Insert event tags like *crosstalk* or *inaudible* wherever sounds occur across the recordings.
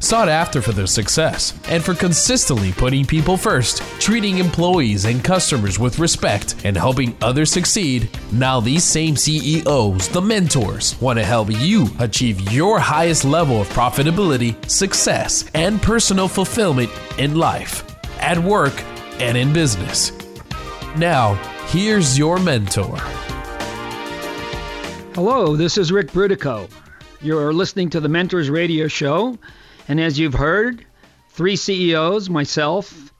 Sought after for their success and for consistently putting people first, treating employees and customers with respect, and helping others succeed, now these same CEOs, the mentors, want to help you achieve your highest level of profitability, success, and personal fulfillment in life, at work, and in business. Now, here's your mentor. Hello, this is Ric Brutocao. You're listening to the Mentors Radio Show. And as you've heard, three CEOs, myself,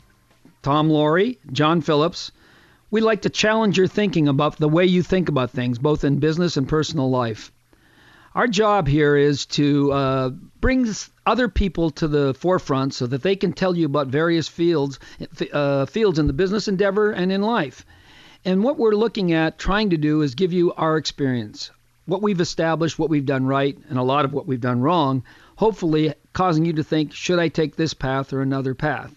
Tom Loarie, John Phillips, we like to challenge your thinking about the way you think about things, both in business and personal life. Our job here is to uh, bring other people to the forefront so that they can tell you about various fields, uh, fields in the business endeavor and in life. And what we're looking at trying to do is give you our experience, what we've established, what we've done right, and a lot of what we've done wrong, hopefully causing you to think, should I take this path or another path?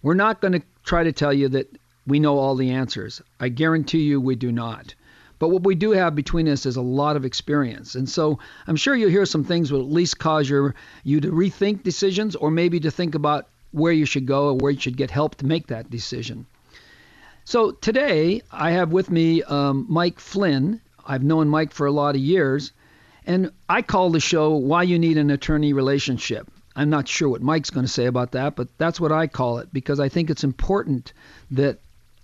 We're not going to try to tell you that we know all the answers. I guarantee you we do not. But what we do have between us is a lot of experience. And so I'm sure you'll hear some things that will at least cause your, you to rethink decisions or maybe to think about where you should go or where you should get help to make that decision. So today I have with me um, Mike Flynn. I've known Mike for a lot of years, and I call the show Why You Need an Attorney Relationship. I'm not sure what Mike's going to say about that, but that's what I call it because I think it's important that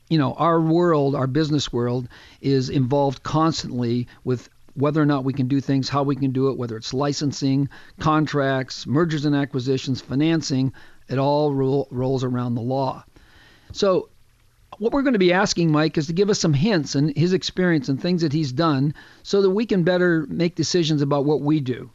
you know our world, our business world is involved constantly with whether or not we can do things, how we can do it, whether it's licensing, contracts, mergers and acquisitions, financing, it all ro- rolls around the law. So what we're going to be asking Mike is to give us some hints and his experience and things that he's done so that we can better make decisions about what we do.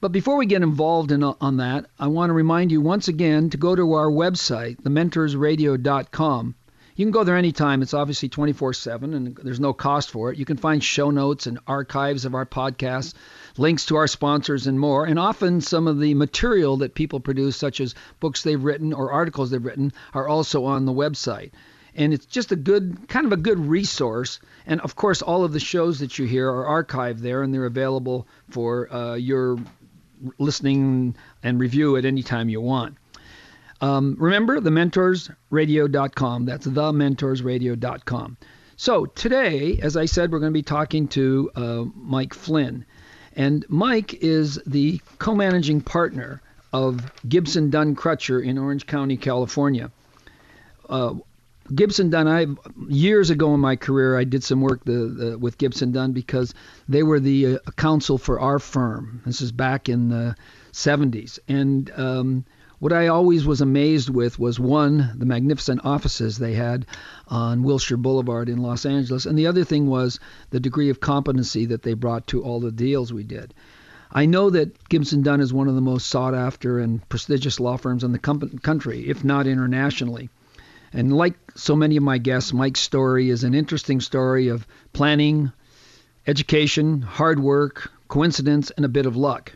But before we get involved in uh, on that, I want to remind you once again to go to our website, thementorsradio.com. You can go there anytime. It's obviously 24/7 and there's no cost for it. You can find show notes and archives of our podcasts, links to our sponsors and more, and often some of the material that people produce such as books they've written or articles they've written are also on the website and it's just a good kind of a good resource. And of course all of the shows that you hear are archived there and they're available for uh, your listening and review at any time you want. Um, remember thementorsradio.com that's thementorsradio.com so today as i said we're going to be talking to uh, mike flynn. And mike is the co-managing partner of gibson dunn crutcher in orange county california. Uh, Gibson Dunn. I years ago in my career, I did some work the, the, with Gibson Dunn because they were the uh, counsel for our firm. This is back in the 70s, and um, what I always was amazed with was one, the magnificent offices they had on Wilshire Boulevard in Los Angeles, and the other thing was the degree of competency that they brought to all the deals we did. I know that Gibson Dunn is one of the most sought after and prestigious law firms in the country, if not internationally. And like so many of my guests, Mike's story is an interesting story of planning, education, hard work, coincidence, and a bit of luck.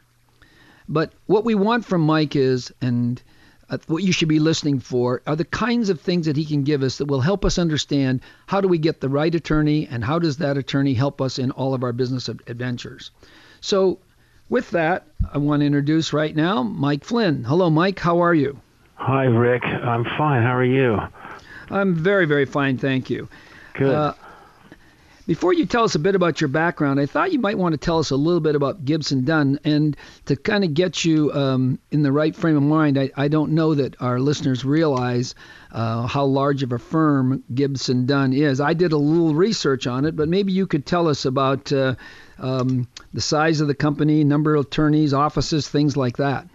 But what we want from Mike is, and uh, what you should be listening for, are the kinds of things that he can give us that will help us understand how do we get the right attorney and how does that attorney help us in all of our business adventures. So, with that, I want to introduce right now Mike Flynn. Hello, Mike. How are you? Hi, Rick. I'm fine. How are you? I'm very, very fine, thank you. Good. Uh, before you tell us a bit about your background, I thought you might want to tell us a little bit about Gibson Dunn. And to kind of get you um, in the right frame of mind, I, I, don't know that our listeners realize uh, how large of a firm Gibson Dunn is. I did a little research on it, but maybe you could tell us about uh, um, the size of the company, number of attorneys, offices, things like that.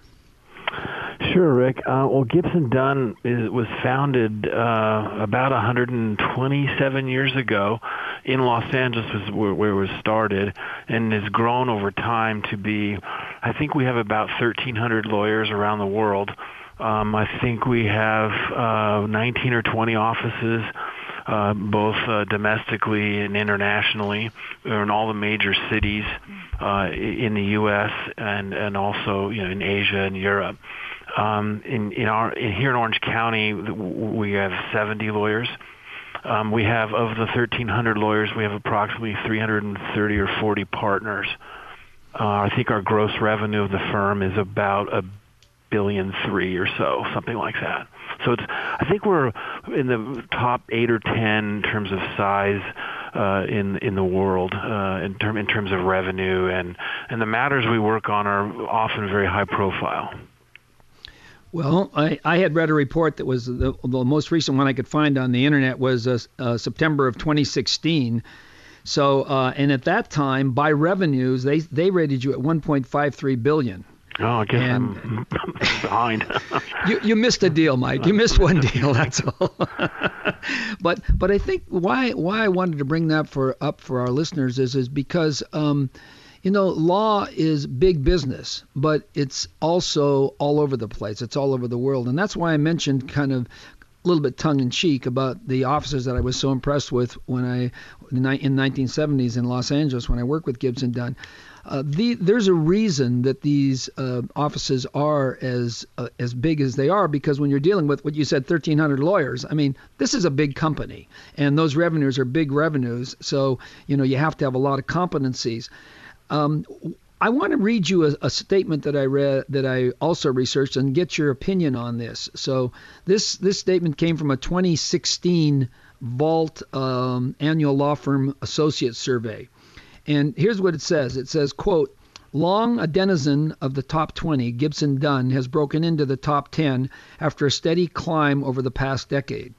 Sure, Rick. Uh, well, Gibson Dunn is, was founded uh, about 127 years ago in Los Angeles, where, where it was started, and has grown over time to be. I think we have about 1,300 lawyers around the world. Um, I think we have uh, 19 or 20 offices uh, both uh, domestically and internationally. In all the major cities uh, in the U.S. and and also you know in Asia and Europe. Um, in here in Orange County, we have 70 lawyers. Um, we have of the 1,300 lawyers, we have approximately 330 or 40 partners. Uh, I think our gross revenue of the firm is about a billion three or so, something like that. So it's I think we're in the top eight or ten in terms of size uh, in in the world uh, in term in terms of revenue and and the matters we work on are often very high profile. Well, I, I had read a report that was the, the most recent one I could find on the internet was uh, uh, September of 2016. So, uh, and at that time, by revenues, they they rated you at 1.53 billion. Oh, I guess and I'm, *laughs* I'm behind. you you missed a deal, Mike. You missed one deal. That's all. *laughs* but but I think why why I wanted to bring that for up for our listeners is is because um, you know law is big business, but it's also all over the place. It's all over the world, and that's why I mentioned kind of a little bit tongue in cheek about the officers that I was so impressed with when I in the 1970s in Los Angeles when I worked with Gibson Dunn. Uh, the, there's a reason that these uh, offices are as uh, as big as they are because when you're dealing with what you said 1,300 lawyers, I mean this is a big company and those revenues are big revenues. So you know you have to have a lot of competencies. Um, I want to read you a, a, statement that I read that I also researched and get your opinion on this. So this this statement came from a 2016 Vault um, Annual Law Firm Associate Survey. And here's what it says it says, quote, Long a denizen of the top 20, Gibson Dunn has broken into the top 10 after a steady climb over the past decade.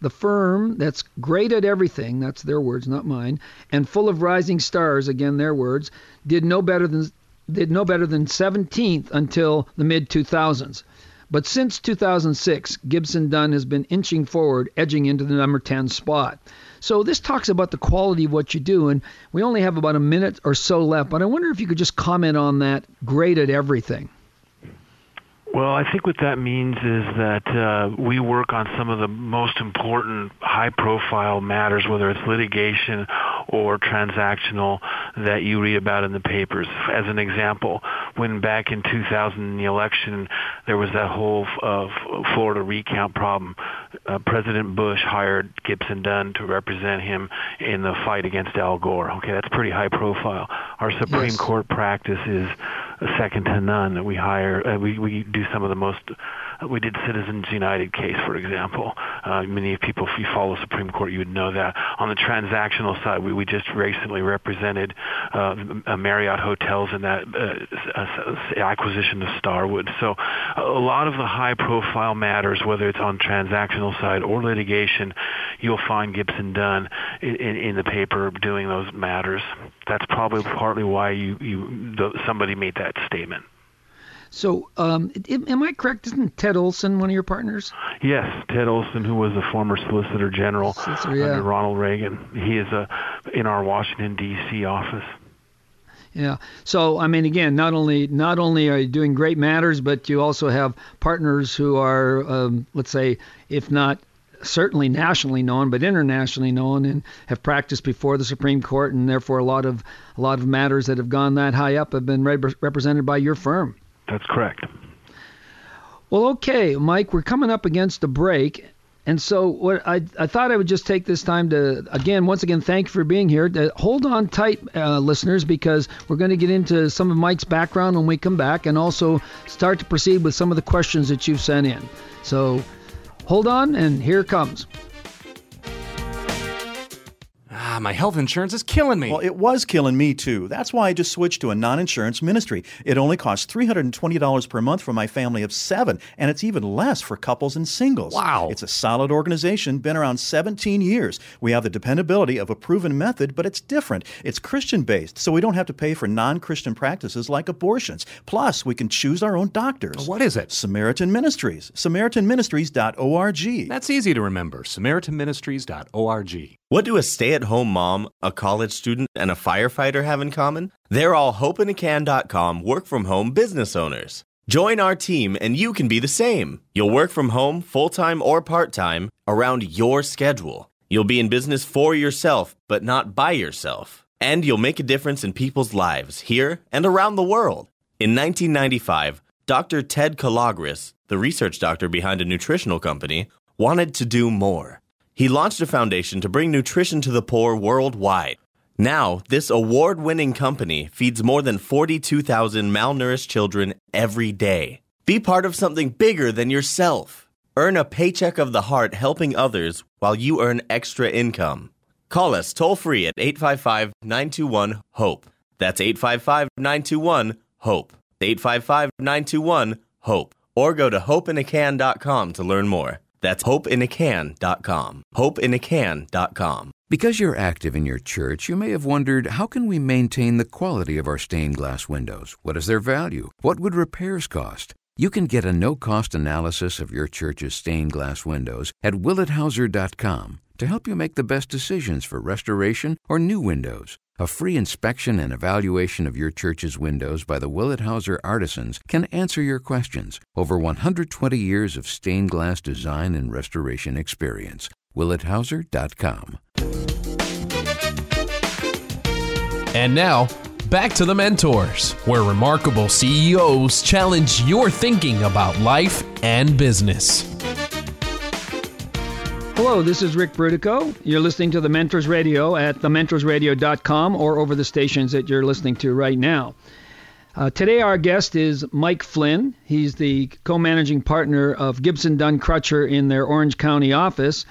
The firm that's great at everything, that's their words, not mine, and full of rising stars, again their words, did no better than did no better than 17th until the mid 2000s. But since 2006, Gibson Dunn has been inching forward, edging into the number 10 spot. So this talks about the quality of what you do, and we only have about a minute or so left. But I wonder if you could just comment on that. Great at everything. Well, I think what that means is that uh, we work on some of the most important high-profile matters, whether it's litigation or transactional, that you read about in the papers. As an example, when back in 2000 in the election, there was that whole uh, Florida recount problem. Uh, President Bush hired Gibson Dunn to represent him in the fight against Al Gore. Okay, that's pretty high profile. Our Supreme yes. Court practice is second to none. That we hire, uh, we we do some of the most. Uh, we did Citizens United case, for example. Uh, many people, if you follow Supreme Court, you would know that. On the transactional side, we, we just recently represented uh, Marriott hotels in that uh, acquisition of Starwood. So, a lot of the high-profile matters, whether it's on transactional side or litigation, you'll find Gibson Dunn in, in, in the paper doing those matters. That's probably partly why you, you the, somebody made that statement. So, um, am I correct? Isn't Ted Olson one of your partners? Yes, Ted Olson, who was the former Solicitor General Solicitor, yeah. under Ronald Reagan. He is a, in our Washington D.C. office. Yeah. So I mean, again, not only not only are you doing great matters, but you also have partners who are, um, let's say, if not certainly nationally known, but internationally known, and have practiced before the Supreme Court, and therefore a lot of a lot of matters that have gone that high up have been re- represented by your firm. That's correct. Well, okay, Mike, we're coming up against a break. And so, what I, I thought I would just take this time to again, once again, thank you for being here. To hold on tight, uh, listeners, because we're going to get into some of Mike's background when we come back, and also start to proceed with some of the questions that you've sent in. So, hold on, and here comes. Ah, my health insurance is killing me. Well, it was killing me too. That's why I just switched to a non insurance ministry. It only costs $320 per month for my family of seven, and it's even less for couples and singles. Wow. It's a solid organization, been around 17 years. We have the dependability of a proven method, but it's different. It's Christian based, so we don't have to pay for non Christian practices like abortions. Plus, we can choose our own doctors. What is it? Samaritan Ministries. SamaritanMinistries.org. That's easy to remember. SamaritanMinistries.org. What do a stay at home mom, a college student, and a firefighter have in common? They're all hopeinacan.com work from home business owners. Join our team and you can be the same. You'll work from home full time or part time around your schedule. You'll be in business for yourself, but not by yourself. And you'll make a difference in people's lives here and around the world. In 1995, Dr. Ted Kalogris, the research doctor behind a nutritional company, wanted to do more. He launched a foundation to bring nutrition to the poor worldwide. Now, this award winning company feeds more than 42,000 malnourished children every day. Be part of something bigger than yourself. Earn a paycheck of the heart helping others while you earn extra income. Call us toll free at 855 921 HOPE. That's 855 921 HOPE. 855 921 HOPE. Or go to hopeinacan.com to learn more. That's hopeinacan.com. Hopeinacan.com. Because you're active in your church, you may have wondered how can we maintain the quality of our stained glass windows? What is their value? What would repairs cost? You can get a no-cost analysis of your church's stained glass windows at willethauser.com to help you make the best decisions for restoration or new windows. A free inspection and evaluation of your church's windows by the Willet Hauser artisans can answer your questions. Over 120 years of stained glass design and restoration experience. willethauser.com. And now, back to the mentors, where remarkable CEOs challenge your thinking about life and business. Hello, this is Ric Brutocao. You're listening to the Mentors Radio at thementorsradio.com or over the stations that you're listening to right now. Uh, today, our guest is Mike Flynn. He's the co managing partner of Gibson Dunn Crutcher in their Orange County office.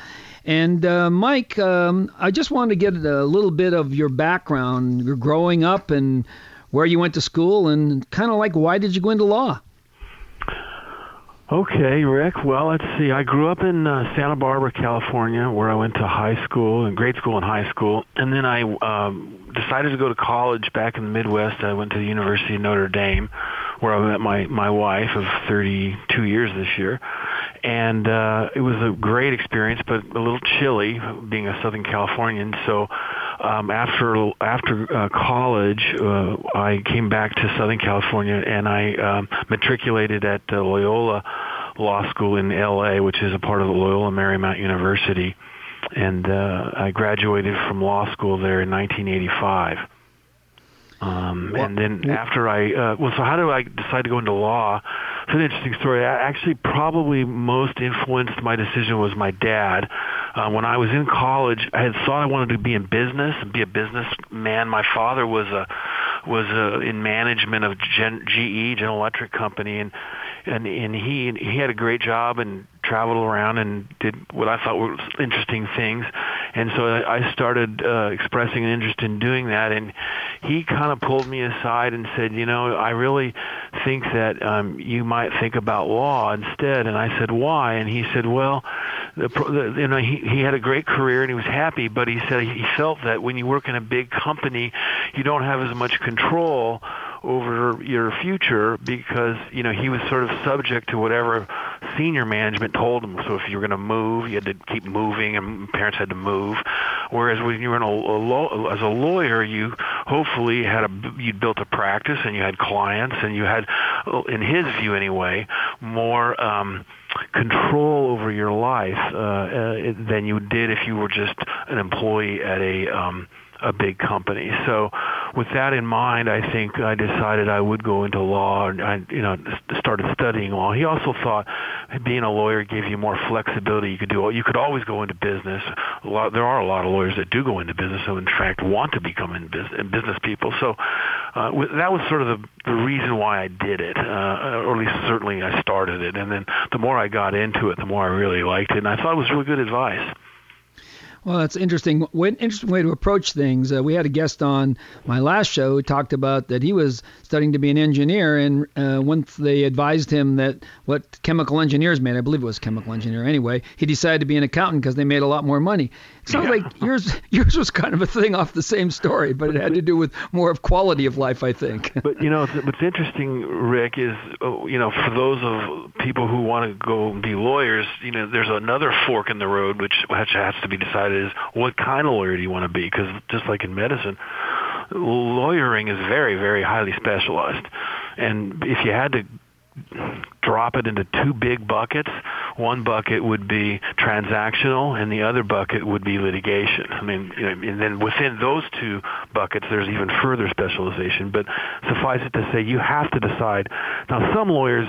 And uh, Mike, um, I just wanted to get a little bit of your background, your growing up, and where you went to school, and kind of like why did you go into law? Okay, Rick. Well, let's see. I grew up in uh, Santa Barbara, California, where I went to high school and grade school and high school, and then I um, decided to go to college back in the Midwest. I went to the University of Notre Dame, where I met my my wife of 32 years this year, and uh, it was a great experience, but a little chilly being a Southern Californian. So um, after after uh, college, uh, I came back to Southern California and I um, matriculated at uh, Loyola Law School in L.A., which is a part of the Loyola Marymount University, and uh, I graduated from law school there in 1985. Um, well, and then after I, uh, well, so how do I decide to go into law? It's an interesting story. I actually, probably most influenced my decision was my dad. Uh, when I was in college, I had thought I wanted to be in business and be a businessman. My father was a was a, in management of Gen, GE, General Electric Company, and and and he he had a great job and traveled around and did what I thought were interesting things, and so I started uh, expressing an interest in doing that, and he kind of pulled me aside and said, you know, I really think that um, you might think about law instead, and I said, why? And he said, well, the, the, you know, he he had a great career and he was happy, but he said he felt that when you work in a big company, you don't have as much control over your future because you know he was sort of subject to whatever senior management told him. So if you were going to move, you had to keep moving, and parents had to move. Whereas when you were in a, a law, as a lawyer, you hopefully had a you'd built a practice and you had clients and you had, in his view anyway, more. um control over your life uh, uh, than you did if you were just an employee at a um, a big company. So with that in mind, I think I decided I would go into law and I, you know, started studying law. He also thought being a lawyer gave you more flexibility. You could do, you could always go into business. A lot, there are a lot of lawyers that do go into business and in fact want to become in business, business people. So uh, that was sort of the, the reason why I did it, uh, or at least certainly I started it. And then the more I got into it, the more I really liked it, and I thought it was really good advice. Well, that's interesting. Interesting way to approach things. Uh, we had a guest on my last show who talked about that he was studying to be an engineer, and uh, once they advised him that what chemical engineers made, I believe it was chemical engineer anyway, he decided to be an accountant because they made a lot more money. It sounds yeah. like yours *laughs* yours was kind of a thing off the same story, but it had to do with more of quality of life, I think. *laughs* but you know, what's interesting, Rick, is oh, you know, for those of people who want to go be lawyers, you know, there's another fork in the road which which has to be decided is what kind of lawyer do you want to be? Because just like in medicine, lawyering is very, very highly specialized. And if you had to drop it into two big buckets, one bucket would be transactional, and the other bucket would be litigation. I mean, you know, and then within those two buckets, there's even further specialization. But suffice it to say, you have to decide. Now, some lawyers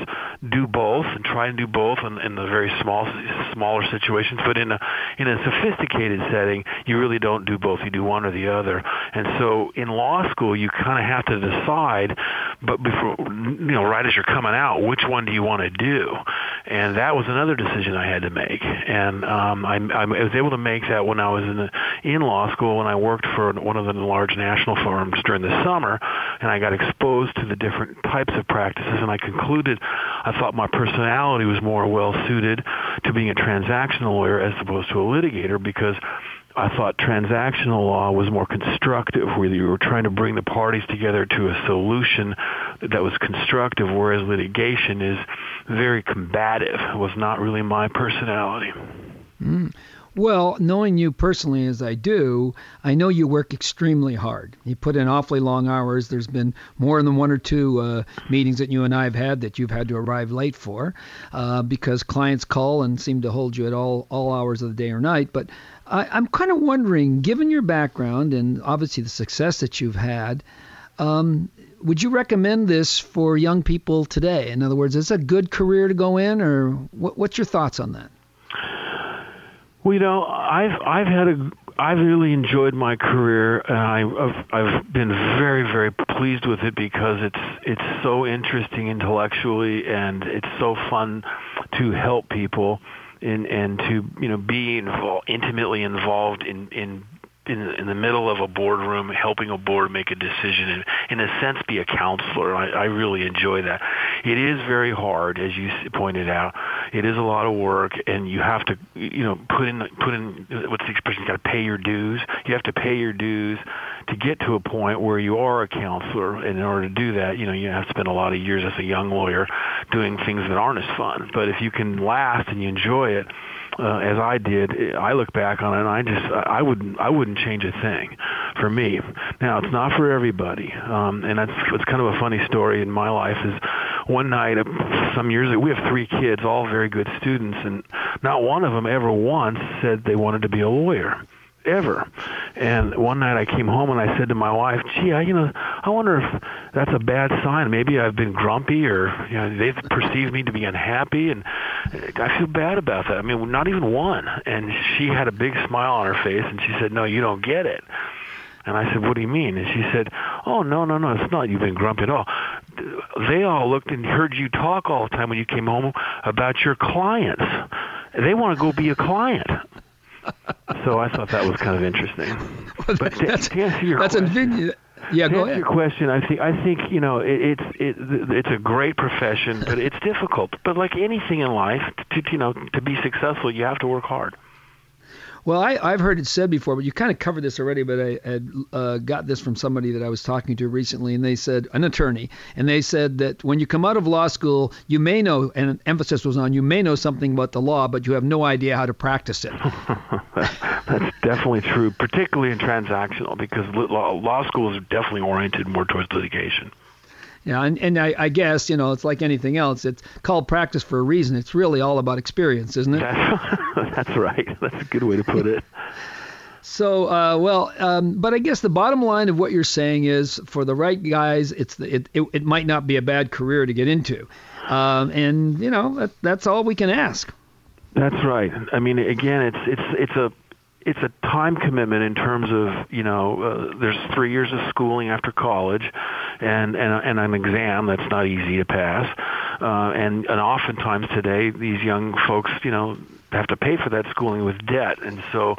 do both and try and do both in, in the very small, smaller situations. But in a in a sophisticated setting, you really don't do both. You do one or the other. And so, in law school, you kind of have to decide, but before you know, right as you're coming out, which one do you want to do? And that was another decision I had to make. And um, I, I was able to make that when I was in the, in law school when I worked for one of the large national firms during the summer, and I got exposed to the different types of practices. And I concluded I thought my personality was more well suited to being a transactional lawyer as opposed to a litigator because I thought transactional law was more constructive, where you were trying to bring the parties together to a solution that was constructive, whereas litigation is very combative. It was not really my personality. Mm. Well, knowing you personally as I do, I know you work extremely hard. You put in awfully long hours. There's been more than one or two uh, meetings that you and I have had that you've had to arrive late for uh, because clients call and seem to hold you at all, all hours of the day or night. But I, I'm kind of wondering, given your background and obviously the success that you've had, um, would you recommend this for young people today? In other words, is it a good career to go in, or what, what's your thoughts on that? Well, you know, I've I've had a I've really enjoyed my career, and I've I've been very very pleased with it because it's it's so interesting intellectually, and it's so fun to help people, and and to you know be involved, intimately involved in in in, in the middle of a boardroom, helping a board make a decision, and in a sense, be a counselor. I, I really enjoy that. It is very hard, as you pointed out. It is a lot of work, and you have to, you know, put in put in what's the expression? You got to pay your dues. You have to pay your dues to get to a point where you are a counselor. And in order to do that, you know, you have to spend a lot of years as a young lawyer doing things that aren't as fun. But if you can last and you enjoy it uh, as I did, I look back on it and I just I wouldn't I wouldn't change a thing for me. Now it's not for everybody, um, and that's it's kind of a funny story in my life. Is one night uh, some years ago we have three kids, all very good students, and not one of them ever once said they wanted to be a lawyer ever. And one night I came home and I said to my wife, "Gee, I, you know, I wonder if that's a bad sign. Maybe I've been grumpy, or you know, they've perceived me to be unhappy, and I feel bad about that. I mean, not even one." And she had a big smile on her face, and she said, "No, you don't get it." And I said, "What do you mean?" And she said, "Oh, no, no, no. It's not you've been grumpy at all. They all looked and heard you talk all the time when you came home about your clients. They want to go be a client." *laughs* so I thought that was kind of interesting. *laughs* Well, but to, that's, to answer your that's question, yeah, to go answer ahead. your question, I think I think you know it, it's it, it's a great profession, but it's difficult. But like anything in life, to, to you know to be successful, you have to work hard. Well, I, I've heard it said before, but you kind of covered this already. But I had uh, got this from somebody that I was talking to recently, and they said, an attorney, and they said that when you come out of law school, you may know, and emphasis was on, you may know something about the law, but you have no idea how to practice it. *laughs* That's definitely true, particularly in transactional, because law, law schools are definitely oriented more towards litigation. Yeah, and, and I, I guess, you know, it's like anything else. It's called practice for a reason. It's really all about experience, isn't it? That's, *laughs* that's right. That's a good way to put it. So, uh, well, um, but I guess the bottom line of what you're saying is, for the right guys, it's the, it, it, it might not be a bad career to get into, um, and you know that, that's all we can ask. That's right. I mean, again, it's it's it's a it's a time commitment in terms of you know uh, there's three years of schooling after college and and, and an exam that's not easy to pass. Uh, and and oftentimes today these young folks you know have to pay for that schooling with debt. And so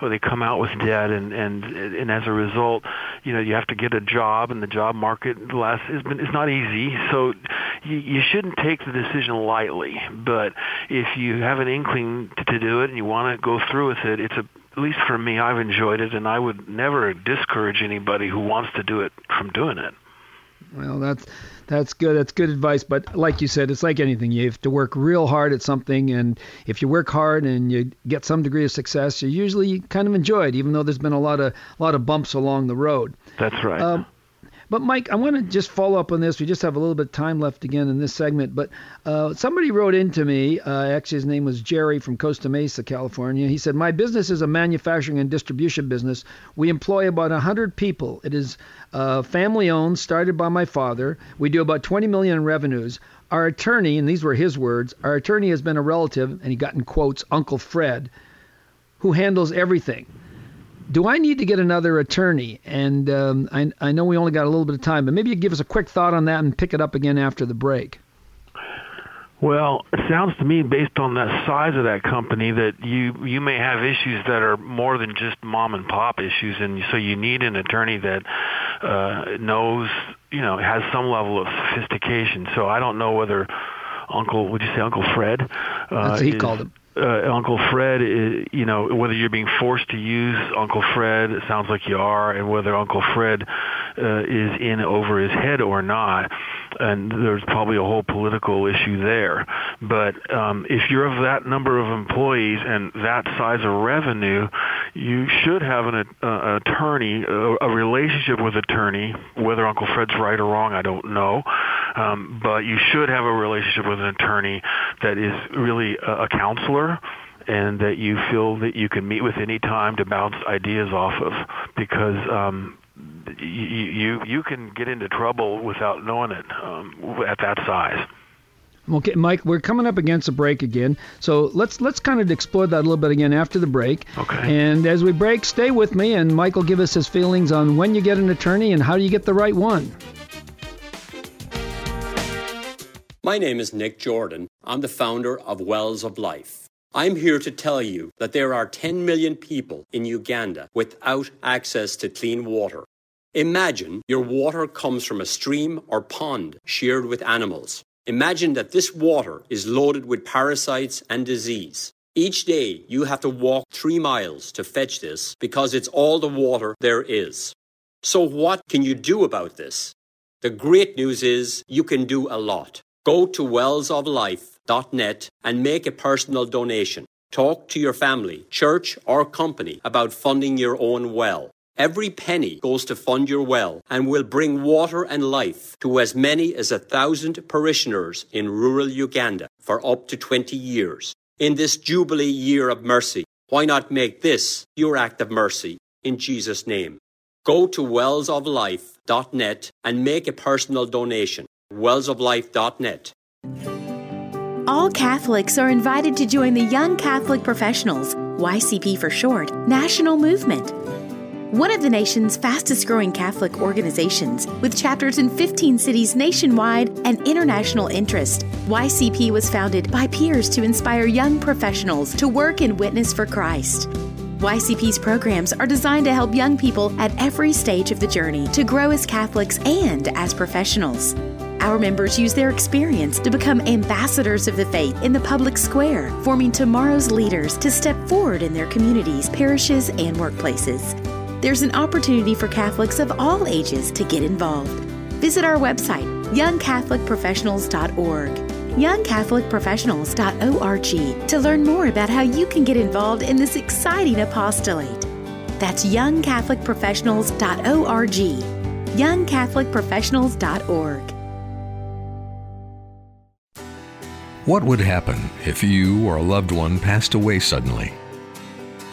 well, they come out with debt and and and as a result you know you have to get a job and the job market last is is not easy. So you, shouldn't take the decision lightly. But if you have an inkling to do it and you want to go through with it it's a at least for me, I've enjoyed it, and I would never discourage anybody who wants to do it from doing it. Well, that's that's good. That's good advice. But like you said, it's like anything. You have to work real hard at something, and if you work hard and you get some degree of success, you usually kind of enjoy it, even though there's been a lot of a lot of bumps along the road. That's right. Um, But Mike, I want to just follow up on this. We just have a little bit of time left again in this segment. But uh, somebody wrote into me. Uh, actually, his name was Jerry from Costa Mesa, California. He said, "My business is a manufacturing and distribution business. We employ about 100 people. It is uh, family owned, started by my father. We do about 20 million in revenues. Our attorney, and these were his words, our attorney has been a relative, and he got in quotes, Uncle Fred, who handles everything." Do I need to get another attorney? And um, I, I know we only got a little bit of time, but maybe you give us a quick thought on that and pick it up again after the break. Well, it sounds to me, based on the size of that company, that you you may have issues that are more than just mom and pop issues, and so you need an attorney that uh, knows, you know, has some level of sophistication. So I don't know whether Uncle, would you say Uncle Fred? Uh, That's what he is, called him uh, Uncle Fred, is, you know, whether you're being forced to use Uncle Fred, it sounds like you are, and whether Uncle Fred uh, is in over his head or not. And there's probably a whole political issue there. But um, if you're of that number of employees and that size of revenue, you should have an uh, attorney, a, a relationship with attorney. Whether Uncle Fred's right or wrong, I don't know. Um, but you should have a relationship with an attorney that is really a, a counselor and that you feel that you can meet with any time to bounce ideas off of because um, you, you you can get into trouble without knowing it um, at that size. Okay, Mike, we're coming up against a break again, so let's let's kind of explore that a little bit again after the break. Okay. And as we break, stay with me, and Mike will give us his feelings on when you get an attorney and how do you get the right one. My name is Nick Jordan. I'm the founder of Wells of Life. I'm here to tell you that there are 10 million people in Uganda without access to clean water. Imagine your water comes from a stream or pond shared with animals. Imagine that this water is loaded with parasites and disease. Each day you have to walk three miles to fetch this because it's all the water there is. So, what can you do about this? The great news is you can do a lot. Go to wellsoflife.net and make a personal donation. Talk to your family, church, or company about funding your own well. Every penny goes to fund your well and will bring water and life to as many as a thousand parishioners in rural Uganda for up to 20 years. In this Jubilee year of mercy, why not make this your act of mercy in Jesus' name? Go to wellsoflife.net and make a personal donation wellsoflife.net. All Catholics are invited to join the Young Catholic Professionals, YCP for short, national movement. One of the nation's fastest growing Catholic organizations, with chapters in 15 cities nationwide and international interest, YCP was founded by peers to inspire young professionals to work and witness for Christ. YCP's programs are designed to help young people at every stage of the journey to grow as Catholics and as professionals. Our members use their experience to become ambassadors of the faith in the public square, forming tomorrow's leaders to step forward in their communities, parishes, and workplaces. There's an opportunity for Catholics of all ages to get involved. Visit our website, youngcatholicprofessionals.org, youngcatholicprofessionals.org, to learn more about how you can get involved in this exciting apostolate. That's youngcatholicprofessionals.org, youngcatholicprofessionals.org. What would happen if you or a loved one passed away suddenly?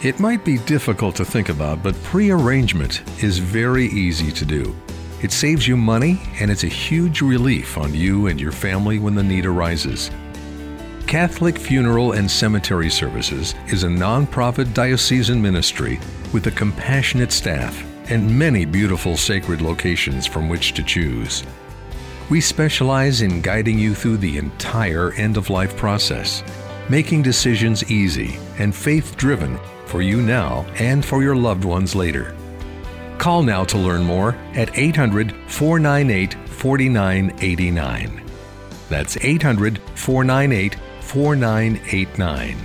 It might be difficult to think about, but pre-arrangement is very easy to do. It saves you money and it's a huge relief on you and your family when the need arises. Catholic Funeral and Cemetery Services is a nonprofit diocesan ministry with a compassionate staff and many beautiful sacred locations from which to choose. We specialize in guiding you through the entire end of life process, making decisions easy and faith driven for you now and for your loved ones later. Call now to learn more at 800 498 4989. That's 800 498 4989.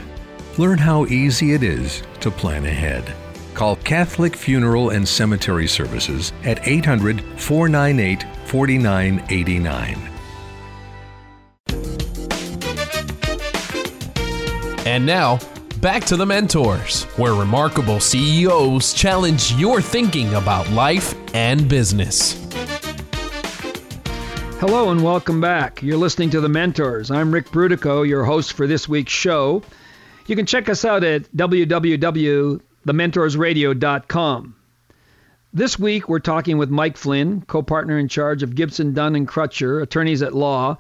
Learn how easy it is to plan ahead. Call Catholic Funeral and Cemetery Services at 800 498 4989. And now, back to the mentors, where remarkable CEOs challenge your thinking about life and business. Hello and welcome back. You're listening to The Mentors. I'm Ric Brutocao, your host for this week's show. You can check us out at www.thementorsradio.com. This week we're talking with Mike Flynn, co-partner in charge of Gibson Dunn and Crutcher, attorneys at law,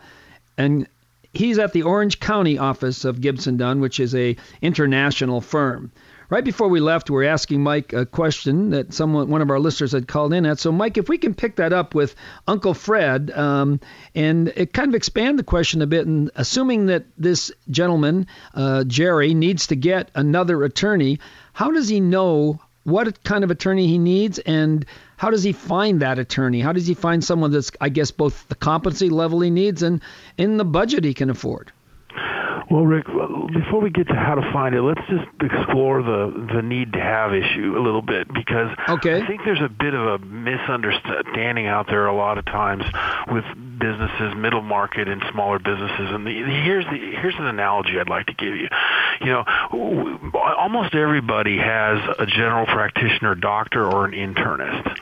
and he's at the Orange County office of Gibson Dunn, which is a international firm. Right before we left, we are asking Mike a question that someone, one of our listeners had called in at. So, Mike, if we can pick that up with Uncle Fred, um, and it kind of expand the question a bit, and assuming that this gentleman, uh, Jerry, needs to get another attorney, how does he know what kind of attorney he needs and how does he find that attorney? How does he find someone that's, I guess, both the competency level he needs and in the budget he can afford? Well, Rick, before we get to how to find it, let's just explore the the need to have issue a little bit because okay. I think there's a bit of a misunderstanding out there a lot of times with businesses, middle market, and smaller businesses. And the, here's the here's an analogy I'd like to give you. You know, almost everybody has a general practitioner, doctor, or an internist,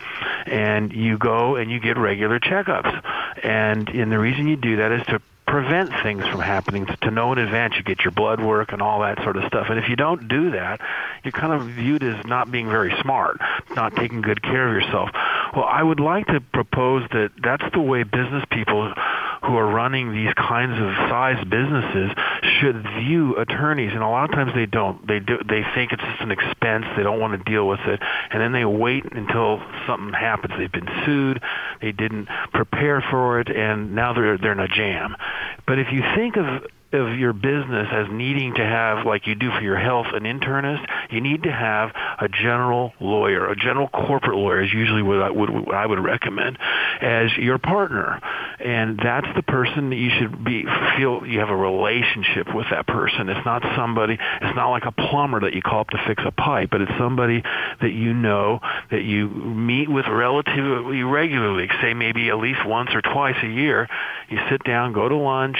and you go and you get regular checkups. And and the reason you do that is to prevent things from happening to know in advance. You get your blood work and all that sort of stuff. And if you don't do that you're kind of viewed as not being very smart not taking good care of yourself. Well i would like to propose that that's the way business people who are running these kinds of size businesses should view attorneys. And a lot of times they don't. They do they think it's just an expense. They don't want to deal with it. And then they wait until something happens. They've been sued they didn't prepare for it and now they're they're in a jam. But if you think of of your business as needing to have, like you do for your health, an internist, you need to have a general lawyer. A general corporate lawyer is usually what I would, what I would recommend as your partner, and that's the person that you should be feel you have a relationship with that person. It's not somebody. It's not like a plumber that you call up to fix a pipe, but it's somebody that you know that you meet with relatively regularly. Say maybe at least once or twice a year. You sit down, go to lunch,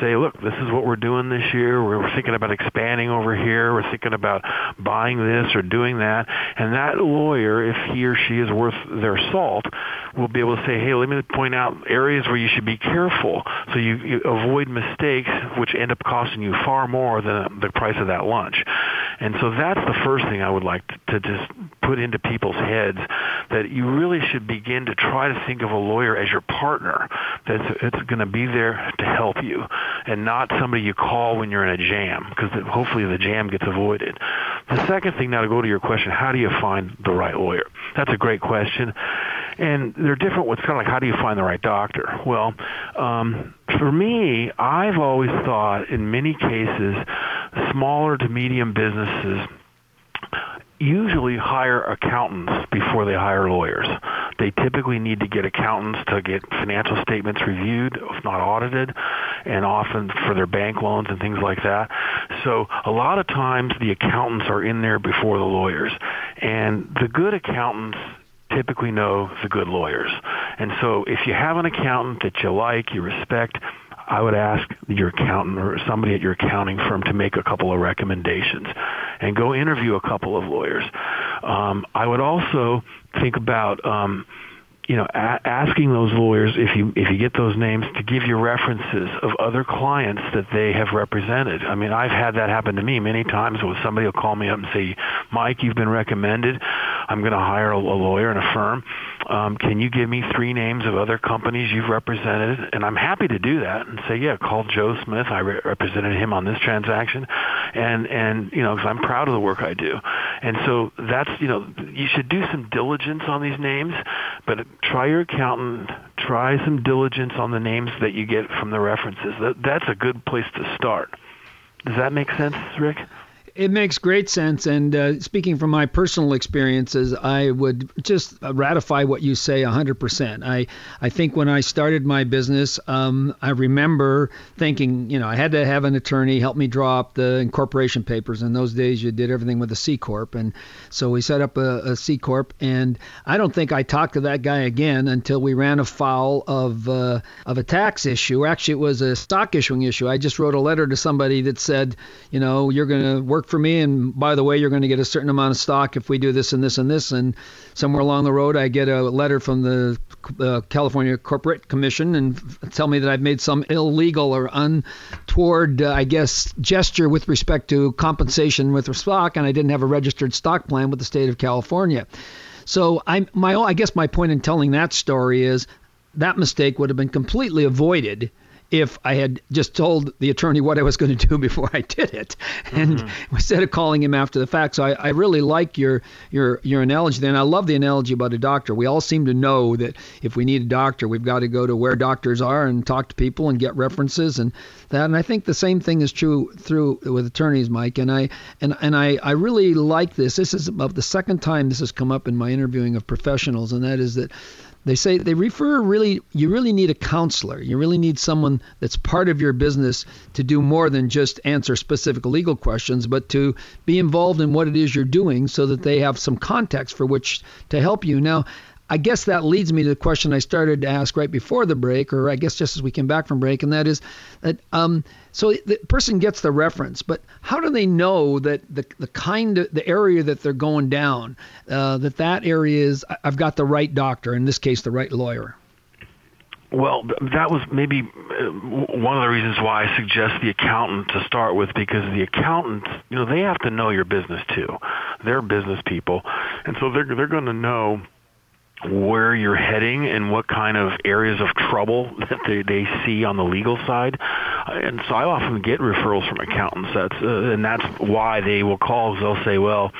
say, look, this is what we're doing this year. We're thinking about expanding over here. We're thinking about buying this or doing that. And that lawyer, if he or she is worth their salt, will be able to say, hey, let me point out areas where you should be careful so you, you avoid mistakes which end up costing you far more than the price of that lunch. And so that's the first thing I would like to, to just put into people's heads that you really should begin to try to think of a lawyer as your partner that's it's going to be there to help you and not somebody you call when you're in a jam because hopefully the jam gets avoided. The second thing now to go to your question, how do you find the right lawyer? That's a great question. And they're different. What's kind of like, how do you find the right doctor? Well, um, for me, I've always thought in many cases, smaller to medium businesses usually hire accountants before they hire lawyers. They typically need to get accountants to get financial statements reviewed, if not audited, and often for their bank loans and things like that. So a lot of times the accountants are in there before the lawyers. And the good accountants typically know the good lawyers. And so if you have an accountant that you like, you respect, I would ask your accountant or somebody at your accounting firm to make a couple of recommendations and go interview a couple of lawyers. Um, I would also think about um, you know, a- asking those lawyers if you if you get those names to give you references of other clients that they have represented. I mean, I've had that happen to me many times. Where somebody will call me up and say, "Mike, you've been recommended. I'm going to hire a, a lawyer in a firm. Um, can you give me three names of other companies you've represented?" And I'm happy to do that and say, "Yeah, call Joe Smith. I re- represented him on this transaction." And and you know, because I'm proud of the work I do. And so that's you know, you should do some diligence on these names, but try your accountant, try some diligence on the names that you get from the references. That, that's a good place to start. Does that make sense, Rick? It makes great sense. And uh, speaking from my personal experiences, I would just ratify what you say 100%. I, I think when I started my business, um, I remember thinking, you know, I had to have an attorney help me draw up the incorporation papers. In those days, you did everything with a C corp, and so we set up a, a C corp. And I don't think I talked to that guy again until we ran afoul of uh, of a tax issue. Actually, it was a stock issuing issue. I just wrote a letter to somebody that said, you know, you're going to work work for me. And by the way, you're going to get a certain amount of stock if we do this and this and this. And somewhere along the road, I get a letter from the uh, California Corporate Commission and tell me that I've made some illegal or untoward, uh, I guess, gesture with respect to compensation with stock, and I didn't have a registered stock plan with the state of California. So I'm my I guess my point in telling that story is that mistake would have been completely avoided if I had just told the attorney what I was going to do *laughs* before I did it, and mm-hmm. instead of calling him after the fact. So I, I really like your your your analogy. Then I love the analogy about a doctor. We all seem to know that if we need a doctor, we've got to go to where doctors are and talk to people and get references and that. And I think the same thing is true through with attorneys, Mike. And I and and I I really like this. This is about the second time this has come up in my interviewing of professionals, and that is that they say they refer really you really need a counselor. You really need someone that's part of your business to do more than just answer specific legal questions but to be involved in what it is you're doing so that they have some context for which to help you. Now I guess that leads me to the question I started to ask right before the break, or I guess just as we came back from break, and that is that um, so the person gets the reference, but how do they know that the the kind of the area that they're going down, uh, that that area is I've got the right doctor, in this case the right lawyer? Well, that was maybe uh, one of the reasons why I suggest the accountant to start with because the accountant, you know, they have to know your business too. They're business people, and so they're they're going to know where you're heading and what kind of areas of trouble *laughs* that they, they see on the legal side. And so I often get referrals from accountants. That's uh, and that's why they will call. They'll say, "Well,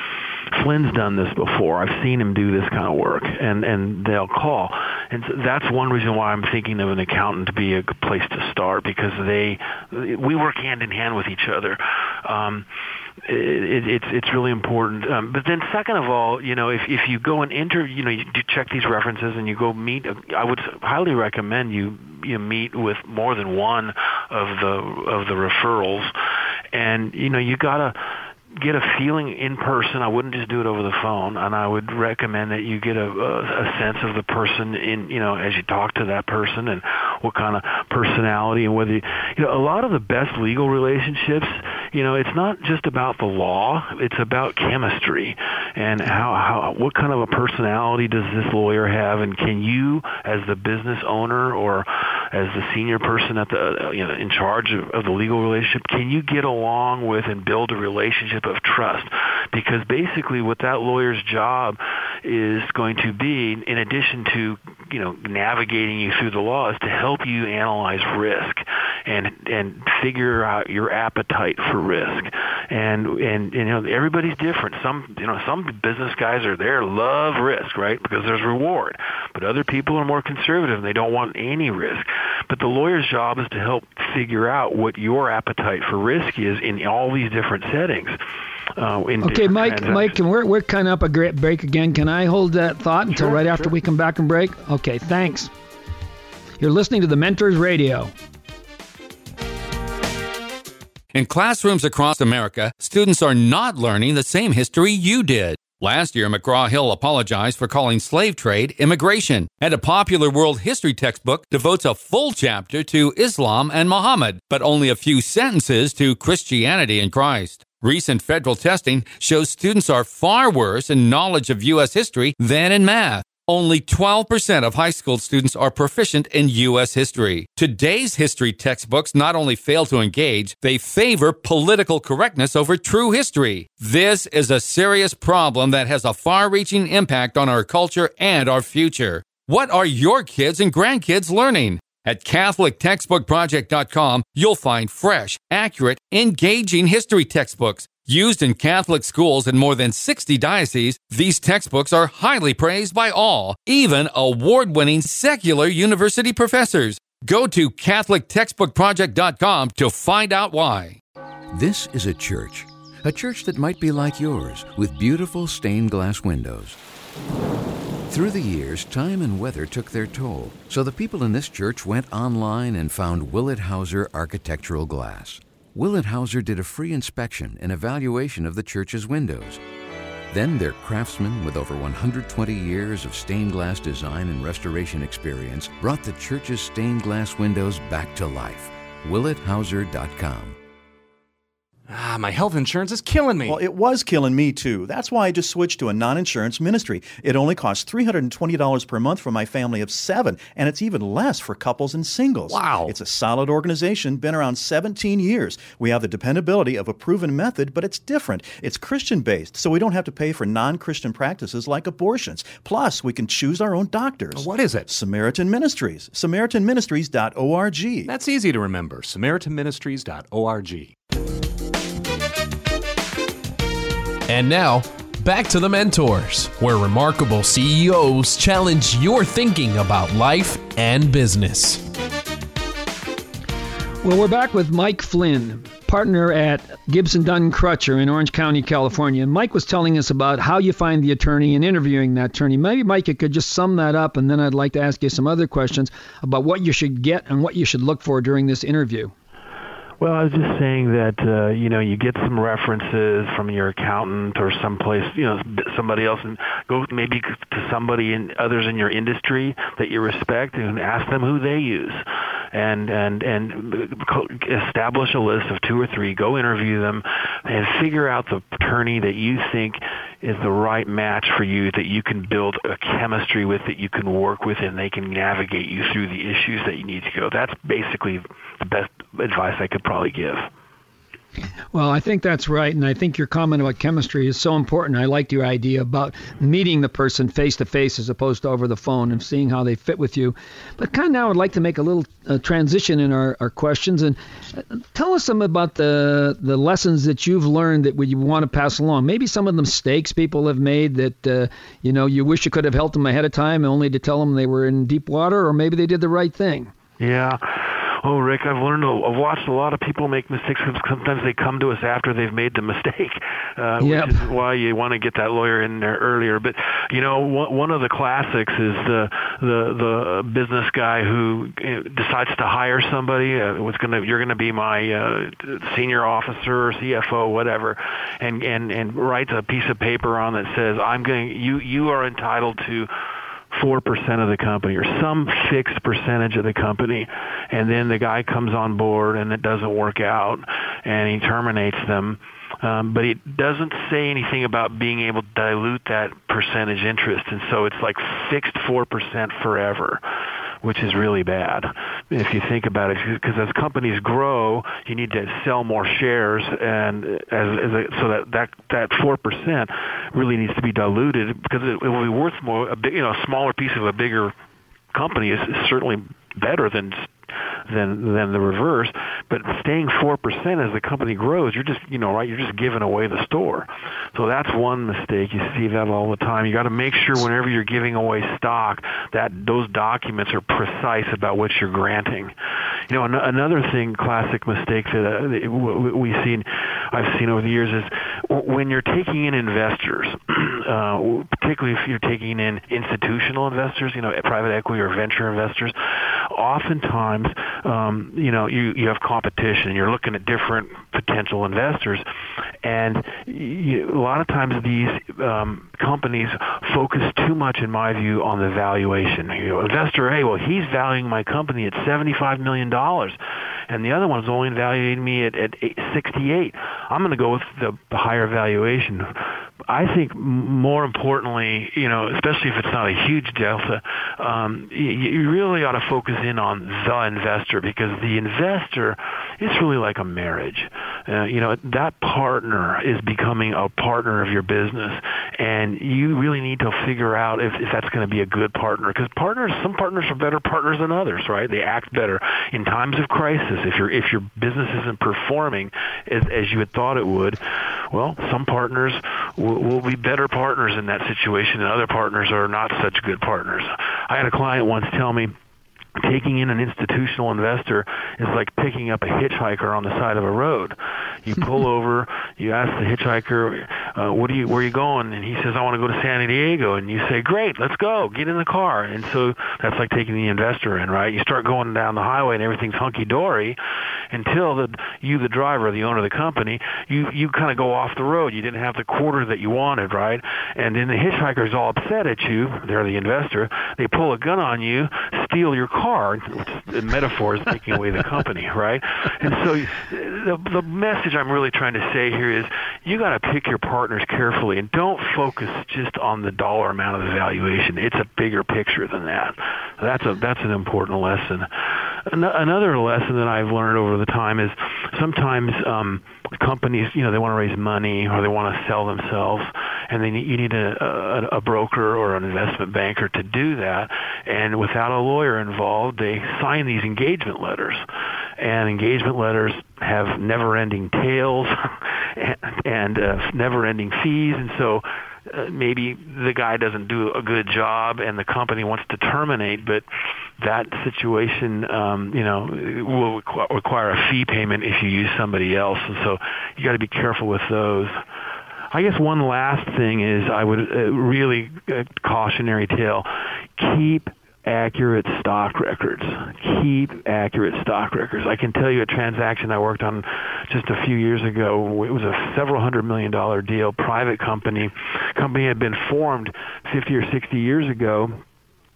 Flynn's done this before. I've seen him do this kind of work," and and they'll call. And so that's one reason why I'm thinking of an accountant to be a good place to start because they we work hand in hand with each other. Um, it, it's it's really important. Um, but then, second of all, you know, if if you go and enter, you know, you check these references and you go meet. I would highly recommend you you meet with more than one of the of the referrals, and you know, you gotta get a feeling in person. I wouldn't just do it over the phone, and I would recommend that you get a, a, a sense of the person in you know as you talk to that person and what kind of personality and whether you, you know a lot of the best legal relationships. You know, it's not just about the law; it's about chemistry and how how what kind of a personality does this lawyer have, and can you, as the business owner or as the senior person at the uh, you know in charge of, of the legal relationship, can you get along with and build a relationship of trust. Because basically what that lawyer's job is going to be in addition to you know navigating you through the law is to help you analyze risk and and figure out your appetite for risk. And and you know everybody's different. Some you know some business guys are there love risk right because there's reward. But other people are more conservative. And they don't want any risk. But the lawyer's job is to help figure out what your appetite for risk is in all these different settings uh, okay, Mike. Mike, and we're we're kind of up a great break again. Can I hold that thought until sure, right after we come back and break? Okay, thanks. You're listening to the Mentors Radio. In classrooms across America, students are not learning the same history you did. Last year, McGraw Hill apologized for calling slave trade immigration, and a popular world history textbook devotes a full chapter to Islam and Muhammad, but only a few sentences to Christianity and Christ. Recent federal testing shows students are far worse in knowledge of U.S. history than in math. Only 12% of high school students are proficient in U.S. history. Today's history textbooks not only fail to engage, they favor political correctness over true history. This is a serious problem that has a far reaching impact on our culture and our future. What are your kids and grandkids learning? At CatholicTextbookProject.com, you'll find fresh, accurate, engaging history textbooks. Used in Catholic schools in more than 60 dioceses, these textbooks are highly praised by all, even award winning secular university professors. Go to CatholicTextbookProject.com to find out why. This is a church, a church that might be like yours, with beautiful stained glass windows. Through the years, time and weather took their toll, so the people in this church went online and found Willet Hauser Architectural Glass. Willet Hauser did a free inspection and evaluation of the church's windows. Then their craftsmen with over 120 years of stained glass design and restoration experience brought the church's stained glass windows back to life. WilletHauser.com. Ah, my health insurance is killing me. Well, it was killing me too. That's why I just switched to a non insurance ministry. It only costs $320 per month for my family of seven, and it's even less for couples and singles. Wow. It's a solid organization, been around 17 years. We have the dependability of a proven method, but it's different. It's Christian based, so we don't have to pay for non Christian practices like abortions. Plus, we can choose our own doctors. What is it? Samaritan Ministries. SamaritanMinistries.org. That's easy to remember. SamaritanMinistries.org. And now, back to the mentors, where remarkable CEOs challenge your thinking about life and business. Well, we're back with Mike Flynn, partner at Gibson Dunn Crutcher in Orange County, California. And Mike was telling us about how you find the attorney and interviewing that attorney. Maybe, Mike, you could just sum that up, and then I'd like to ask you some other questions about what you should get and what you should look for during this interview. Well, I was just saying that uh, you know you get some references from your accountant or someplace, you know, somebody else, and go maybe to somebody in others in your industry that you respect and ask them who they use, and and and establish a list of two or three. Go interview them, and figure out the attorney that you think is the right match for you that you can build a chemistry with that you can work with and they can navigate you through the issues that you need to go. That's basically the best advice I could probably give. Well, I think that's right, and I think your comment about chemistry is so important. I liked your idea about meeting the person face to face as opposed to over the phone and seeing how they fit with you. But kind of now, I'd like to make a little uh, transition in our, our questions and uh, tell us some about the the lessons that you've learned that you want to pass along. Maybe some of the mistakes people have made that uh, you know you wish you could have helped them ahead of time, only to tell them they were in deep water, or maybe they did the right thing. Yeah. Oh, Ric, I've learned. I've watched a lot of people make mistakes. Sometimes they come to us after they've made the *laughs* mistake, uh, yep. which is why you want to get that lawyer in there earlier. But you know, one of the classics is the the the business guy who decides to hire somebody. Uh, what's gonna you're gonna be my uh, senior officer or CFO, whatever, and and and writes a piece of paper on that says I'm going. You you are entitled to 4% of the company or some fixed percentage of the company. And then the guy comes on board and it doesn't work out and he terminates them. Um, but it doesn't say anything about being able to dilute that percentage interest. And so it's like fixed 4% forever which is really bad if you think about it. Because as companies grow, you need to sell more shares, and as, as a, so that that that four percent really needs to be diluted because it, it will be worth more. A big, you know, a smaller piece of a bigger company is, is certainly better than than than the reverse. But staying four percent as the company grows, you're just you know right, you're just giving away the store. So that's one mistake. You see that all the time. You got to make sure whenever you're giving away stock that those documents are precise about what you're granting. You know, an- another thing, classic mistake that uh, we've seen, I've seen over the years is when you're taking in investors, uh, particularly if you're taking in institutional investors, you know, private equity or venture investors, oftentimes, um, you know, you, you have competition you're looking at different potential investors. And you, a lot of times these um, companies focus too much, in my view, on the valuation. You know, investor A, well, he's valuing my company at $75 million and the other one's only valuing me at, at 68. I'm going to go with the, higher valuation. I think more importantly, you know, especially if it's not a huge delta, um, you, you really ought to focus in on the investor because the investor is really like a marriage. Uh, you know, that partner is becoming a partner of your business, and you really need to figure out if, if that's going to be a good partner. Because partners, some partners are better partners than others, right? They act better in times of crisis. If your if your business isn't performing as, as you had thought it would, well, some partners will, will be better partners in that situation, and other partners are not such good partners. I had a client once tell me taking in an institutional investor is like picking up a hitchhiker on the side of a road. You *laughs* pull over, you ask the hitchhiker, uh, "What are you? Where are you going?" And he says, "I want to go to San Diego." And you say, "Great, let's go. Get in the car." And so that's like taking the investor in, right? You start going down the highway and everything's hunky dory until the you, the driver, the owner of the company, you you kind of go off the road. You didn't have the quarter that you wanted, right? And then the hitchhiker's all upset at you. They're the investor. They pull a gun on you, steal your car, the metaphor is taking away the company, right? And so the, the message I'm really trying to say here is you got to pick your partners carefully and don't focus just on the dollar amount of the valuation. It's a bigger picture than that. That's a that's an important lesson. Another lesson that I've learned over the time is sometimes um, companies, you know, they want to raise money or they want to sell themselves, and then you need a, a, a broker or an investment banker to do that. And without a lawyer involved, they sign these engagement letters, and engagement letters have never-ending tails and, *laughs* and uh, never-ending fees, and so uh, maybe the guy doesn't do a good job and the company wants to terminate, but that situation, um, you know, will requ- require a fee payment if you use somebody else, and so you got to be careful with those. I guess one last thing is I would uh, really uh, cautionary tale: keep accurate stock records. Keep accurate stock records. I can tell you a transaction I worked on just a few years ago. It was a several hundred million dollar deal, private company. Company had been formed 50 or 60 years ago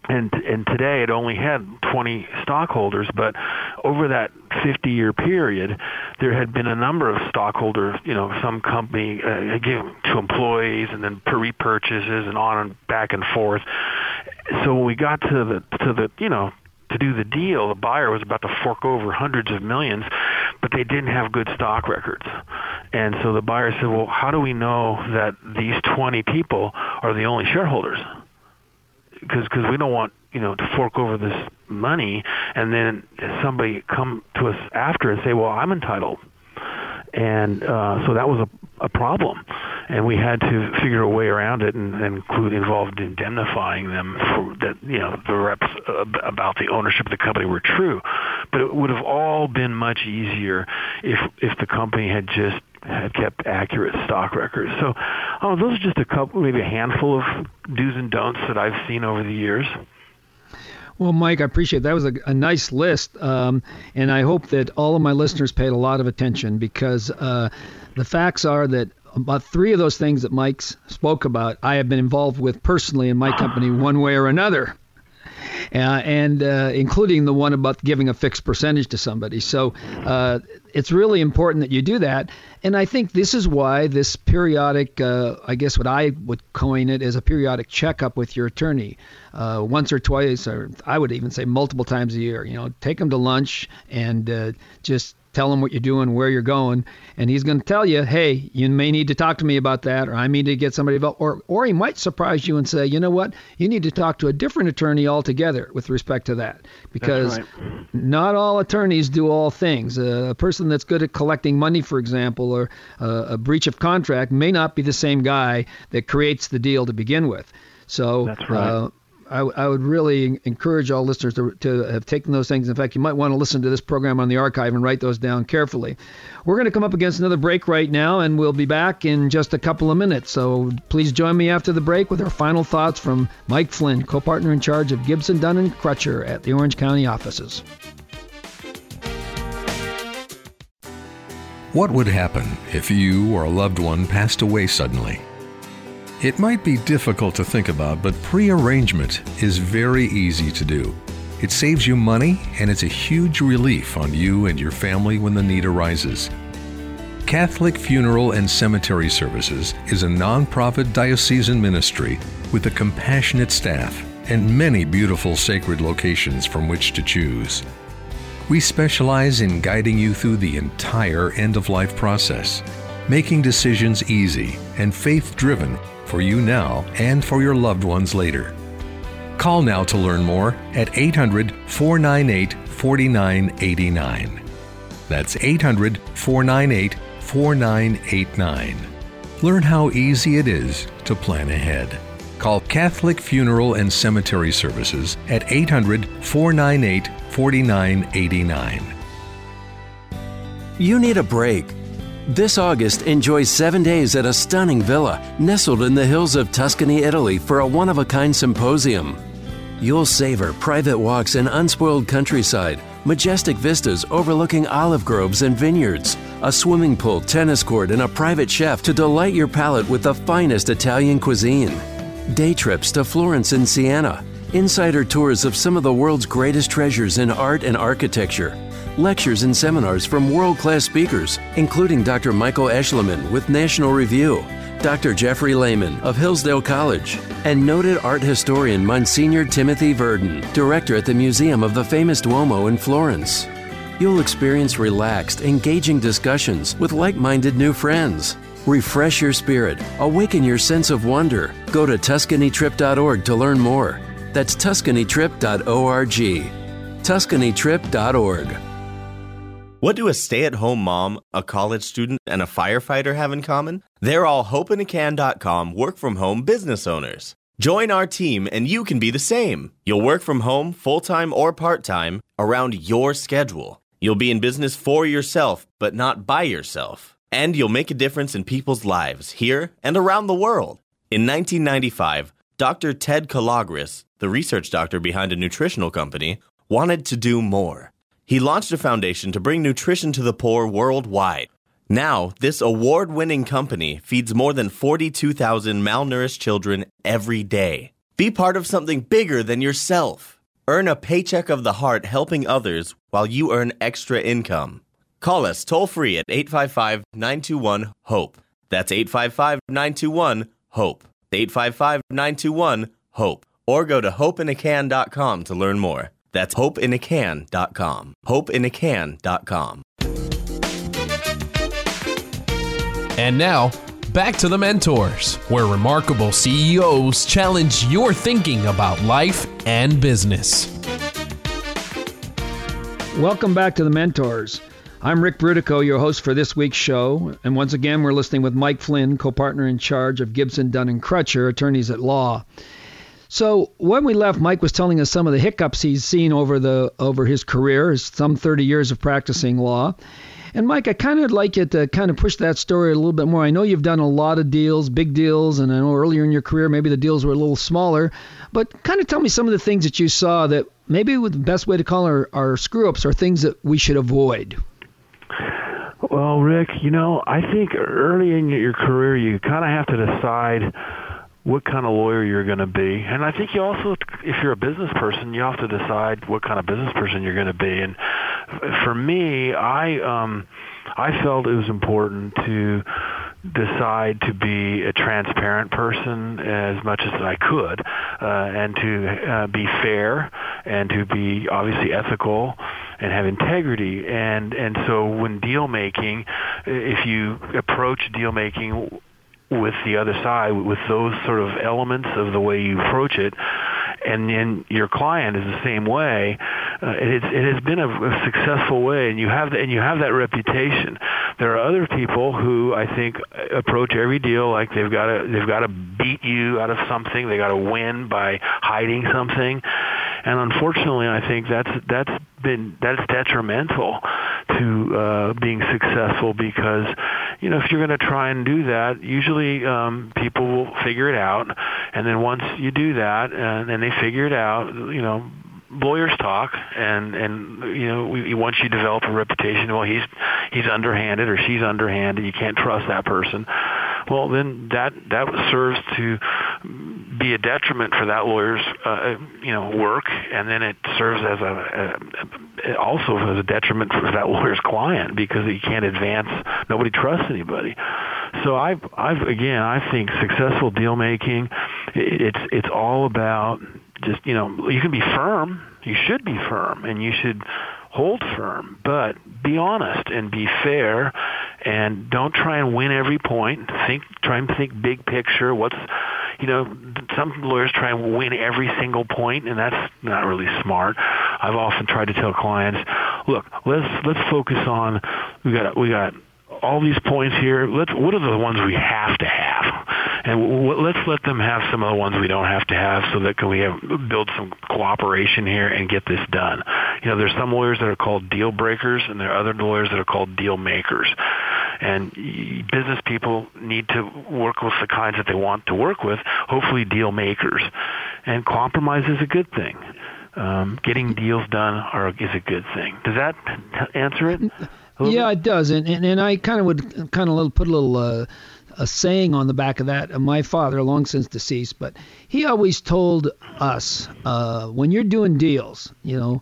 and and today it only had 20 stockholders but over that 50 year period there had been a number of stockholders you know some company uh, gave to employees and then repurchases and on and back and forth. So when we got to the to the you know to do the deal the buyer was about to fork over hundreds of millions but they didn't have good stock records. And so the buyer said well how do we know that these 20 people are the only shareholders because because we don't want you know to fork over this money and then somebody come to us after and say well i'm entitled. And uh so that was a, a problem. And we had to figure a way around it and, and include involved indemnifying them for that you know the reps about the ownership of the company were true. But it would have all been much easier if if the company had just had kept accurate stock records. So, oh, those are just a couple, maybe a handful of do's and don'ts that I've seen over the years. Well, Mike, I appreciate that. that was a, a nice list, um, and I hope that all of my listeners paid a lot of attention because uh, the facts are that about three of those things that Mike spoke about, I have been involved with personally in my company *sighs* one way or another uh, and uh, including the one about giving a fixed percentage to somebody. So uh, it's really important that you do that. And I think this is why this periodic, uh, I guess what I would coin it as a periodic checkup with your attorney, uh, once or twice, or I would even say multiple times a year. You know, take them to lunch and uh, just tell him what you're doing, where you're going, and he's going to tell you, hey, you may need to talk to me about that, or I need to get somebody involved, or or he might surprise you and say, you know what, you need to talk to a different attorney altogether with respect to that, because right. not all attorneys do all things. Uh, a person that's good at collecting money, for example, or uh, a breach of contract may not be the same guy that creates the deal to begin with. So that's right. Uh, I, I, would really encourage all listeners to, to have taken those things. In fact, you might want to listen to this program on the archive and write those down carefully. We're going to come up against another break right now, and we'll be back in just a couple of minutes. So please join me after the break with our final thoughts from Mike Flynn, co-partner in charge of Gibson, Dunn and Crutcher at the Orange County offices. What would happen if you or a loved one passed away suddenly? It might be difficult to think about, but pre arrangement is very easy to do. It saves you money and it's a huge relief on you and your family when the need arises. Catholic Funeral and Cemetery Services is a nonprofit diocesan ministry with a compassionate staff and many beautiful sacred locations from which to choose. We specialize in guiding you through the entire end of life process, making decisions easy and faith driven for you now and for your loved ones later. Call now to learn more at 800 498 4989. That's 800 498 4989. Learn how easy it is to plan ahead. Call Catholic Funeral and Cemetery Services at 800 498 4989. You need a break. This August, enjoy seven days at a stunning villa nestled in the hills of Tuscany, Italy for a one of a kind symposium. You'll savor private walks in unspoiled countryside, majestic vistas overlooking olive groves and vineyards, a swimming pool, tennis court, and a private chef to delight your palate with the finest Italian cuisine. Day trips to Florence and Siena, insider tours of some of the world's greatest treasures in art and architecture, lectures and seminars from world class speakers, including Dr. Michael Aeschliman with National Review, Dr. Jeffrey Lehman of Hillsdale College, and noted art historian Monsignor Timothy Verdon, director at the Museum of the Famous Duomo in Florence. You'll experience relaxed, engaging discussions with like minded new friends. Refresh your spirit, awaken your sense of wonder. Go to TuscanyTrip.org to learn more. That's TuscanyTrip.org. TuscanyTrip.org. What do a stay at home mom, a college student, and a firefighter have in common? They're all hopeinacan.com work from home business owners. Join our team and you can be the same. You'll work from home full time or part time around your schedule. You'll be in business for yourself, but not by yourself. And you'll make a difference in people's lives here and around the world. In 1995, Dr. Ted Kalogris, the research doctor behind a nutritional company, wanted to do more. He launched a foundation to bring nutrition to the poor worldwide. Now, this award winning company feeds more than 42,000 malnourished children every day. Be part of something bigger than yourself. Earn a paycheck of the heart helping others while you earn extra income. Call us toll free at 855 921 HOPE. That's 855 921 HOPE. 855 921 HOPE. Or go to hopeinacan.com to learn more. That's hopeinacan.com. Hopeinacan.com. And now, back to the mentors, where remarkable CEOs challenge your thinking about life and business. Welcome back to the mentors. I'm Ric Brutocao, your host for this week's show, and once again we're listening with Mike Flynn, co-partner in charge of Gibson Dunn and Crutcher, attorneys at law. So when we left, Mike was telling us some of the hiccups he's seen over the over his career, his some 30 years of practicing law. And Mike, I kind of like you to kind of push that story a little bit more. I know you've done a lot of deals, big deals, and I know earlier in your career maybe the deals were a little smaller. But kind of tell me some of the things that you saw that maybe the best way to call our, our screw ups are things that we should avoid. Well, Ric, you know, I think early in your career you kind of have to decide what kind of lawyer you're going to be. And I think you also, if you're a business person, you have to decide what kind of business person you're going to be. And for me, I um, I felt it was important to decide to be a transparent person as much as I could, uh, and to uh, be fair and to be obviously ethical and have integrity. And and so when deal making, if you approach deal making with the other side, with those sort of elements of the way you approach it, and then your client is the same way. Uh, it, it has been a, a successful way, and you have the, and you have that reputation. There are other people who I think approach every deal like they've got to they've got to beat you out of something. They got to win by hiding something, and unfortunately, I think that's that's been that's detrimental to uh, being successful because you know if you're going to try and do that, usually um, people will figure it out, and then once you do that and, and they figure it out, you know lawyers talk and and you know we, once you develop a reputation. Well he's he's underhanded or she's underhanded. You can't trust that person. Well then that that serves to be a detriment for that lawyer's uh, you know work and then it serves as a, a also as a detriment for that lawyer's client because he can't advance nobody trusts anybody. So I've I've again I think successful deal making it's it's all about just you know you can be firm you should be firm and you should hold firm but be honest and be fair and don't try and win every point. Think try and think big picture. What's you know some lawyers try and win every single point and that's not really smart. I've often tried to tell clients look let's let's focus on we got we got all these points here let's what are the ones we have to have and w- let's let them have some of the ones we don't have to have, so that can we have build some cooperation here and get this done. You know, there's some lawyers that are called deal breakers, and there are other lawyers that are called deal makers. And business people need to work with the kinds that they want to work with, hopefully deal makers. And compromise is a good thing. Um, getting deals done are, is a good thing. Does that answer it? Yeah, it does, and and, and I kind of would kind of put a little uh, a saying on the back of that. My father, long since deceased, but he always told us uh, when you're doing deals, you know,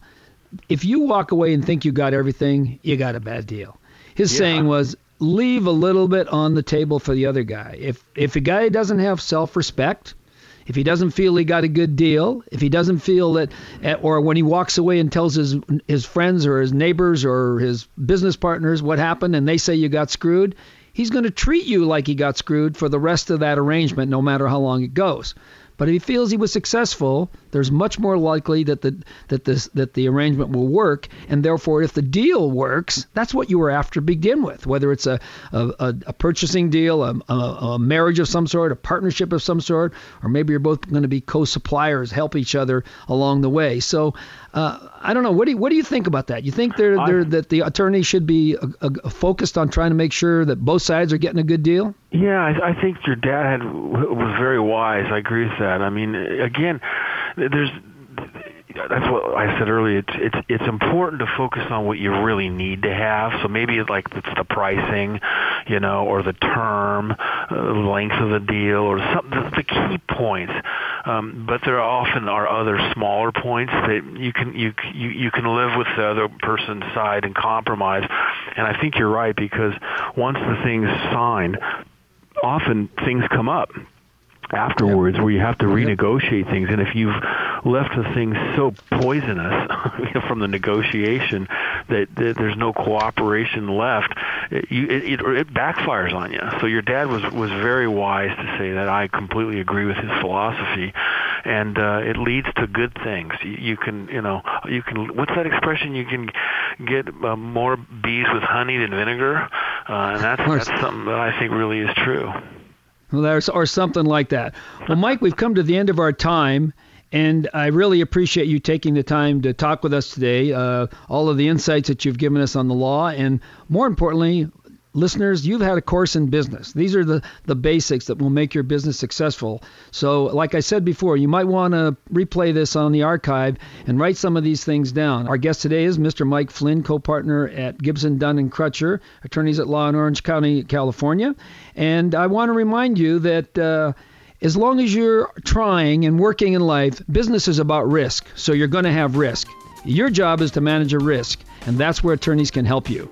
if you walk away and think you got everything, you got a bad deal. His yeah. saying was, leave a little bit on the table for the other guy. If if a guy doesn't have self-respect, if he doesn't feel he got a good deal, if he doesn't feel that, eh, or when he walks away and tells his his friends or his neighbors or his business partners what happened, and they say you got screwed, he's going to treat you like he got screwed for the rest of that arrangement, no matter how long it goes. But if he feels he was successful, there's much more likely that the that this that the arrangement will work, and therefore, if the deal works, that's what you were after to begin with. Whether it's a a, a purchasing deal, a, a, a marriage of some sort, a partnership of some sort, or maybe you're both going to be co-suppliers, help each other along the way. So uh, I don't know. What do you, what do you think about that? You think they're, they're, that the attorney should be uh, uh, focused on trying to make sure that both sides are getting a good deal? Yeah, I, I think your dad had, was very wise. I agree with that. I mean, again, there's that's what I said earlier. It's it's it's important to focus on what you really need to have. So maybe it's like it's the pricing, you know, or the term, uh, length of the deal, or some the, the key points. Um, but there often are other smaller points that you can you you you can live with the other person's side and compromise. And I think you're right because once the thing's signed, often things come up afterwards where you have to renegotiate things. And if you've left the thing so poisonous *laughs* from the negotiation that, that, there's no cooperation left it, you, it, it, it backfires on you. So your dad was was very wise to say that I completely agree with his philosophy. And uh, it leads to good things. You, you can you know you can what's that expression? You can get uh, more bees with honey than vinegar? Uh, and that's that's something that I think really is true or something like that. Well, Mike, we've come to the end of our time. And I really appreciate you taking the time to talk with us today, uh, all of the insights that you've given us on the law, and more importantly, listeners, you've had a course in business. These are the, the basics that will make your business successful. So, like I said before, you might want to replay this on the archive and write some of these things down. Our guest today is Mr. Mike Flynn, co-partner at Gibson Dunn and Crutcher, attorneys at law in Orange County, California. And I want to remind you that. Uh, as long as you're trying and working in life, business is about risk. So you're going to have risk. Your job is to manage a risk, and that's where attorneys can help you.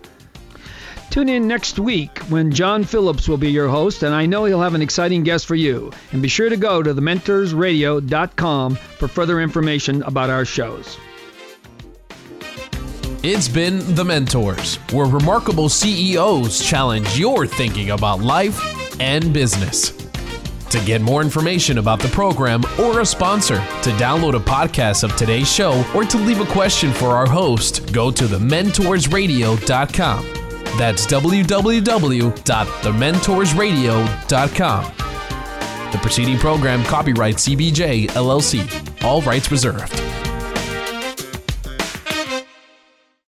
Tune in next week when John Phillips will be your host, and I know he'll have an exciting guest for you. And be sure to go to thementorsradio.com for further information about our shows. It's been The Mentors, where remarkable CEOs challenge your thinking about life and business. To get more information about the program or a sponsor, to download a podcast of today's show, or to leave a question for our host, go to thementorsradio.com. That's www.thementorsradio.com. The preceding program copyright CBJ LLC. All rights reserved.